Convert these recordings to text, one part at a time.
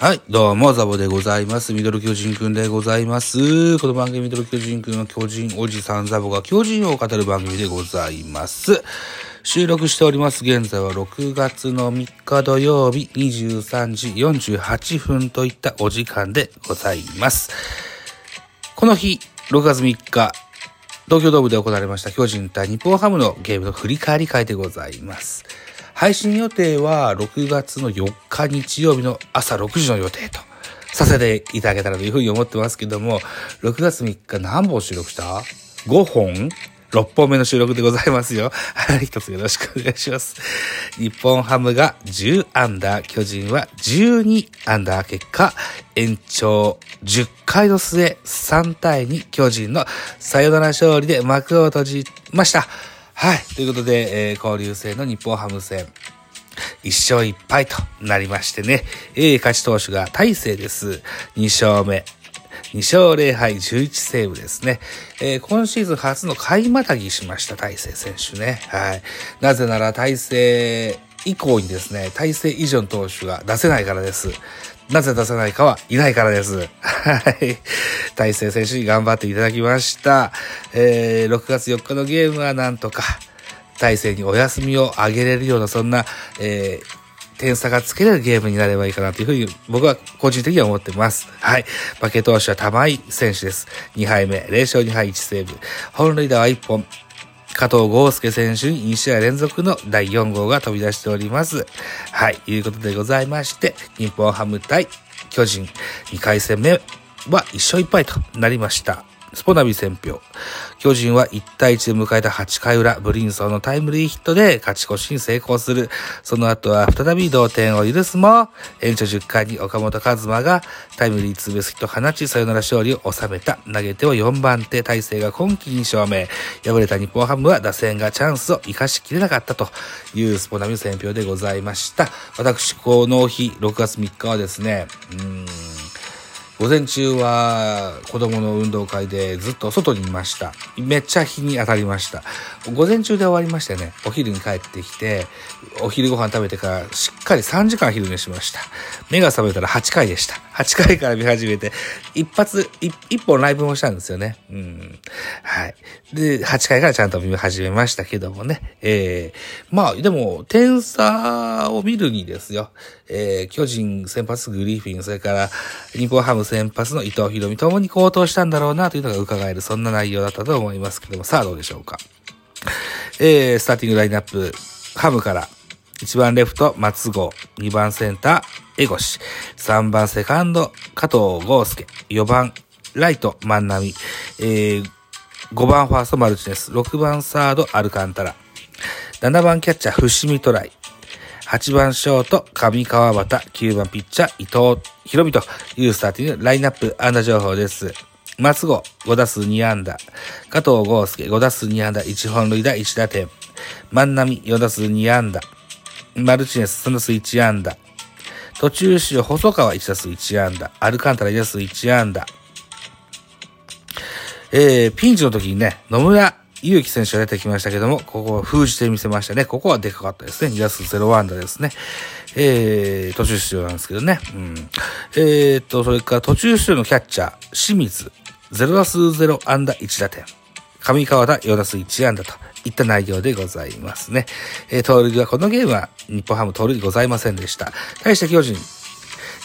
はい、どうも、ザボでございます。ミドル巨人くんでございます。この番組、ミドル巨人くんの巨人おじさんザボが巨人を語る番組でございます。収録しております。現在は6月の3日土曜日23時48分といったお時間でございます。この日、6月3日、東京ドームで行われました巨人対日本ハムのゲームの振り返り会でございます。配信予定は6月の4日日曜日の朝6時の予定とさせていただけたらというふうに思ってますけども、6月3日何本収録した ?5 本 ?6 本目の収録でございますよ。はい、一つよろしくお願いします。日本ハムが10アンダー、巨人は12アンダー結果、延長10回の末、3対2、巨人のサヨナラ勝利で幕を閉じました。はい。ということで、えー交流戦の日本ハム戦、1勝1敗となりましてね、えー勝ち投手が大勢です。2勝目。2勝0敗11セーブですね。えー今シーズン初の買いまたぎしました、大勢選手ね。はい。なぜなら大勢以降にですね、大勢以上の投手が出せないからです。なぜ出せないかはいないからです。はい。大勢選手に頑張っていただきました。えー6月4日のゲームはなんとか、大勢にお休みをあげれるような、そんな、えー点差がつけれるゲームになればいいかなというふうに僕は個人的には思ってます。はい。負け投手は玉井選手です。2敗目、0勝2敗1セーブ。本塁打は1本。加藤豪介選手に2試合連続の第4号が飛び出しております。はい。いうことでございまして、日本ハム対巨人2回戦目は1勝1敗となりました。スポナビ選票。巨人は1対1で迎えた8回裏、ブリンソンのタイムリーヒットで勝ち越しに成功する。その後は再び同点を許すも、延長10回に岡本和真がタイムリーツーベースヒットを放ち、サヨナラ勝利を収めた。投げては4番手、大勢が今季2勝目。敗れた日本ハムは打線がチャンスを生かしきれなかったというスポナビ選票でございました。私、この日、6月3日はですね、うん、午前中は子供の運動会でずっと外にいました。めっちゃ日に当たりました。午前中で終わりましてね、お昼に帰ってきて、お昼ご飯食べてからしっかり3時間昼寝しました。目が覚めたら8回でした。8回から見始めて、一発、一本ライブもしたんですよね。うん。はい。で、8回からちゃんと見始めましたけどもね。えー、まあ、でも、点差を見るにですよ。えー、巨人先発グリーフィン、それから日本ハム先発の伊藤博美ともに高騰したんだろうなというのが伺える、そんな内容だったと思いますけども、さあどうでしょうか。えー、スターティングラインナップ、ハムから、1番レフト、松郷、2番センター、江越、3番セカンド、加藤豪介、4番ライト、万波、えー、5番ファースト、マルチネス、6番サード、アルカンタラ、7番キャッチャー、伏見トライ、8番ショート、上川端、9番ピッチャー、伊藤博美というスターティングラインナップ安打情報です。松郷、5打数2安打。加藤豪介、5打数2安打、1本塁打、1打点。万波、4打数2安打。マルチネス、3打数1安打。途中出場、細川、1打数1安打。アルカンタラ、1打数1安打。えー、ピンチの時にね、野村祐希選手が出てきましたけども、ここを封じてみせましたね。ここはでかかったですね。2打数0安打ですね。えー、途中出場なんですけどね。うん。えーと、それから途中出場のキャッチャー、清水、0打数0安打1打点。上川田4打数1安打といった内容でございますね。えー、盗塁はこのゲームは日本ハム盗塁ございませんでした。対して巨人、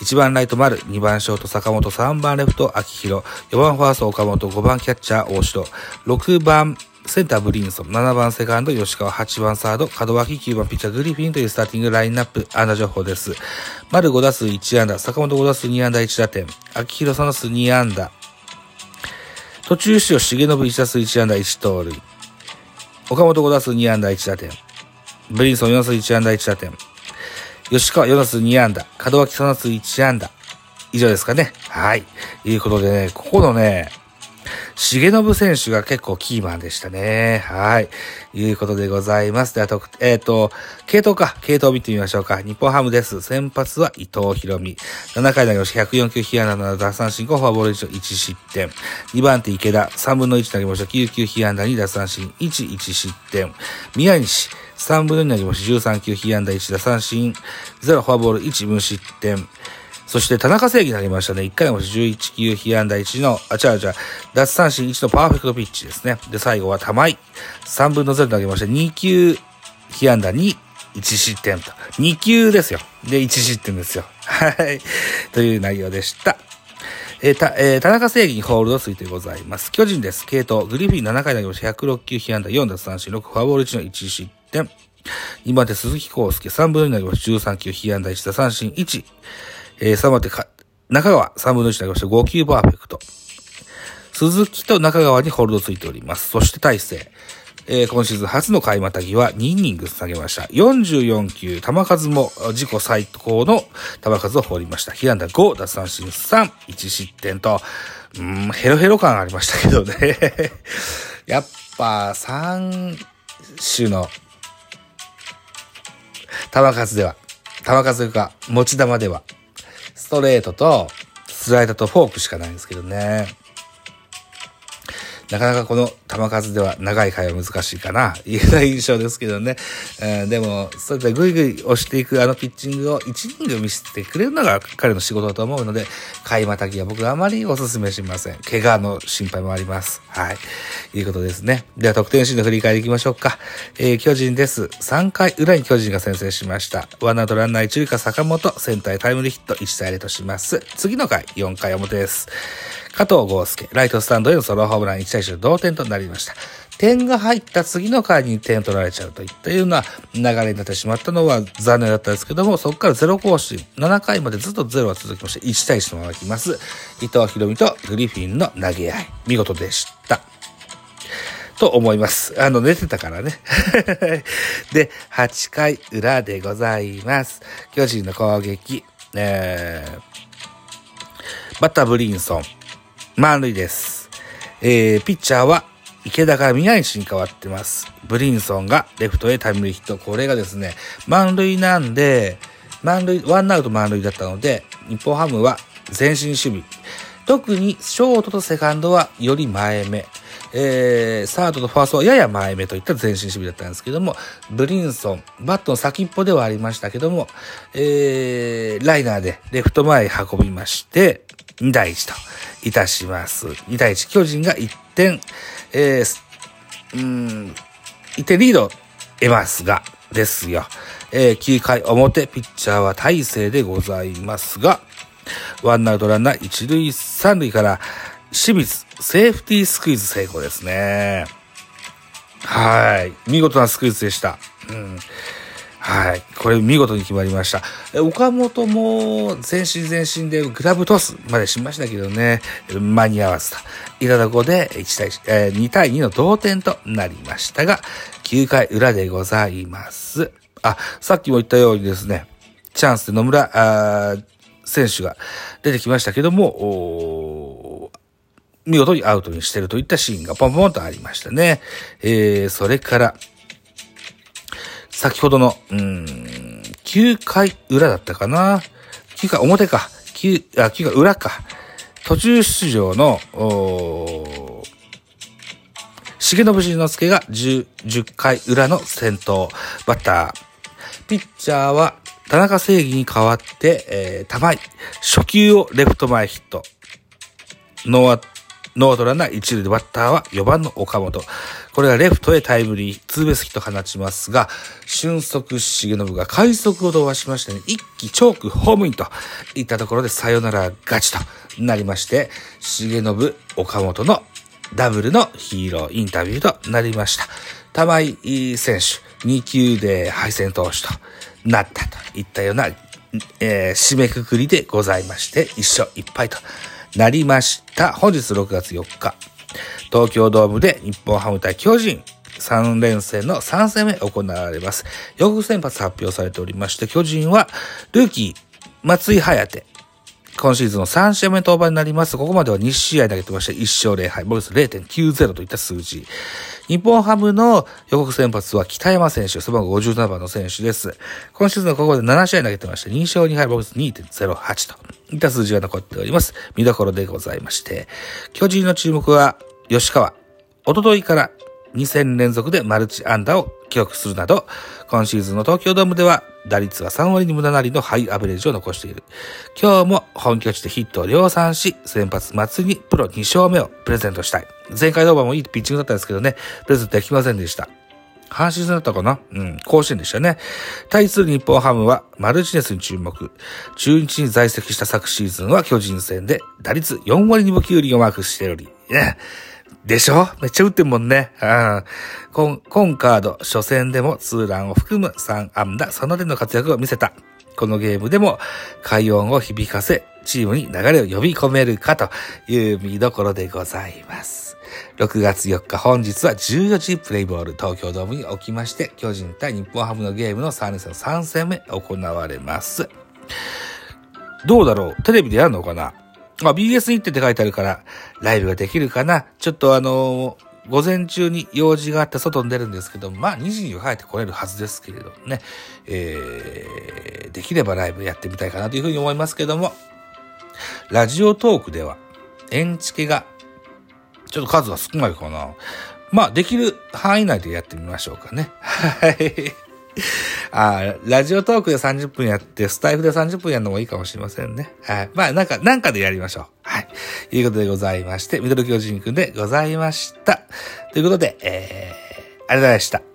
1番ライト丸、2番ショート坂本、3番レフト秋広、4番ファースト岡本、5番キャッチャー大城、6番センターブリンソン、7番セカンド吉川、8番サード門脇、9番ピッチャーグリフィンというスターティングラインナップ、安打情報です。丸5打数1安打、坂本5打数2安打1打点、秋広3打数2安打、途中出場、重信1打数1安打1盗塁、岡本5打数2安打1打点、ブリンソン4打数1安打1打点、吉川4打数2安打、門脇3打数1安打。以上ですかね。はい。いうことでね、ここのね、重信選手が結構キーマンでしたね。はい。いうことでございます。では、えっ、ー、と、系統か。系統を見てみましょうか。日本ハムです。先発は伊藤博美。7回投げまし104球、被安打7奪三振5フォアボール1 1失点。2番手池田、3分の1投げました9球、被安打2奪三振1、1失点。宮西、3分の2投げました13球、被安打1奪三振0フォアボール1無失点。そして田中正義になりましたね。1回も11球、被安打1の、あ、違う違う、奪三振1のパーフェクトピッチですね。で、最後は玉井。3分の0投げました。2球、被安打2、1失点と。2球ですよ。で、1失点ですよ。はい。という内容でした。えー、た、えー、田中正義にホールドついてございます。巨人です。系統、グリフィン7回投げました。106球、被安打4奪三振6、フォアボール1の1失点。2番手、鈴木康介、3分の2投げました。13球、被安打1奪三振1。えー、3番手か、中川3分の1投げました。5球パーフェクト。鈴木と中川にホールドついております。そして大勢。えー、今シーズン初の回またぎは2イニング投げました。44球、球数も自己最高の球数を放りました。被安打5、奪三振3、1失点と、うん、ヘロヘロ感ありましたけどね。やっぱ3種の球数では、球数というか持ち球ではストレートとスライダーとフォークしかないんですけどね。なかなかこの球数では長い回は難しいかな、言えない印象ですけどね。うん、でも、そうやってぐいぐい押していくあのピッチングを1イニング見せてくれるのが彼の仕事だと思うので、回またぎは僕はあまりお勧めしません。怪我の心配もあります。はい。いうことですね。では、得点シーンの振り返りいきましょうか。えー、巨人です。3回裏に巨人が先制しました。ワンアウトランナー1塁か坂本、センタータイムリーヒット1対0とします。次の回、4回表です。加藤豪介、ライトスタンドへのソロホームラン1対1の同点となりました。点が入った次の回に点を取られちゃうといったような流れになってしまったのは残念だったんですけども、そこからゼロ更新、7回までずっとゼロが続きまして、1対1のまま来ます。伊藤博美とグリフィンの投げ合い、見事でした。と思います。あの、寝てたからね。で、8回裏でございます。巨人の攻撃、えー、バッターブリンソン、満塁です。えー、ピッチャーは池田から宮西に変わってます。ブリンソンがレフトへタイムリーヒット。これがですね、満塁なんで、満塁、ワンアウト満塁だったので、日本ハムは前進守備。特にショートとセカンドはより前目。えー、サードとファーストはやや前目といった前進守備だったんですけども、ブリンソン、バットの先っぽではありましたけども、えー、ライナーでレフト前へ運びまして、2対1といたします。2対1、巨人が1点、えー、うん、1点リード得ますが、ですよ。えー、9回表、ピッチャーは大勢でございますが、ワンアウトランナー1塁3塁から、清水、セーフティースクイズ成功ですね。はい。見事なスクイズでした。うん。はい。これ見事に決まりました。岡本も全身全身でグラブトスまでしましたけどね、間に合わずと。いたとこで1対、えー、2対2の同点となりましたが、9回裏でございます。あ、さっきも言ったようにですね、チャンスで野村あ選手が出てきましたけども、見事にアウトにしてるといったシーンがポンポンとありましたね。えー、それから、先ほどの、うん、9回裏だったかな。9回表か。9、あ、9回裏か。途中出場の、お重信慎之介が10、10回裏の先頭バッター。ピッチャーは田中正義に代わって、えー、玉井。初球をレフト前ヒット。ノーアノードランナー一塁でバッターは4番の岡本。これがレフトへタイムリー、ツーベースヒット放ちますが、俊足重信が快速を飛ばしましてね、一気チョークホームインといったところでサヨナラ勝ちとなりまして、重信岡本のダブルのヒーローインタビューとなりました。玉井選手、2球で敗戦投手となったいったような、えー、締めくくりでございまして、一勝一敗となりました。本日6月4日、東京ドームで日本ハム対巨人、3連戦の3戦目行われます。予告先発発表されておりまして、巨人は、ルーキー、松井颯。今シーズンの3試合目登板になります。ここまでは2試合投げてまして、1勝0敗、ボルス0.90といった数字。日本ハムの予告先発は北山選手、背番号57番の選手です。今シーズンここで7試合投げてまして、2勝2敗、ボルス2.08といった数字が残っております。見どころでございまして、巨人の注目は吉川。おとといから2戦連続でマルチ安打を記録するなど、今シーズンの東京ドームでは打率が3割に無駄なりのハイアベレージを残している。今日も本拠地でヒットを量産し、先発松にプロ2勝目をプレゼントしたい。前回登板もいいピッチングだったんですけどね、プレゼントできませんでした。阪神戦だったかな？うん、甲子園でしたね。対する日本ハムはマルチネスに注目。中日に在籍した昨シーズンは巨人戦で打率4割2分9厘をマークしており、ね、でしょ？めっちゃ打ってんもんね。うん。コン、コンカード初戦でもツーランを含む3安打、そのでの活躍を見せた。このゲームでも快音を響かせ、チームに流れを呼び込めるかという見どころでございます。6月4日本日は14時プレイボール東京ドームにおきまして、巨人対日本ハムのゲームの3連戦3戦目行われます。どうだろう？テレビでやるのかな？あ、BS 日程って書いてあるから、ライブができるかなちょっとあのー午前中に用事があって外に出るんですけど、まあ2時には帰ってこれるはずですけれどもね、えー、できればライブやってみたいかなというふうに思いますけども、ラジオトークでは、エンチケが、ちょっと数が少ないかな。まあ、できる範囲内でやってみましょうかね。はい。あラジオトークで30分やって、スタイフで30分やるのもいいかもしれませんね。はい。まあ、なんか、なんかでやりましょう。はい。いうことでございまして、ミドル巨人くんでございました。ということで、えー、ありがとうございました。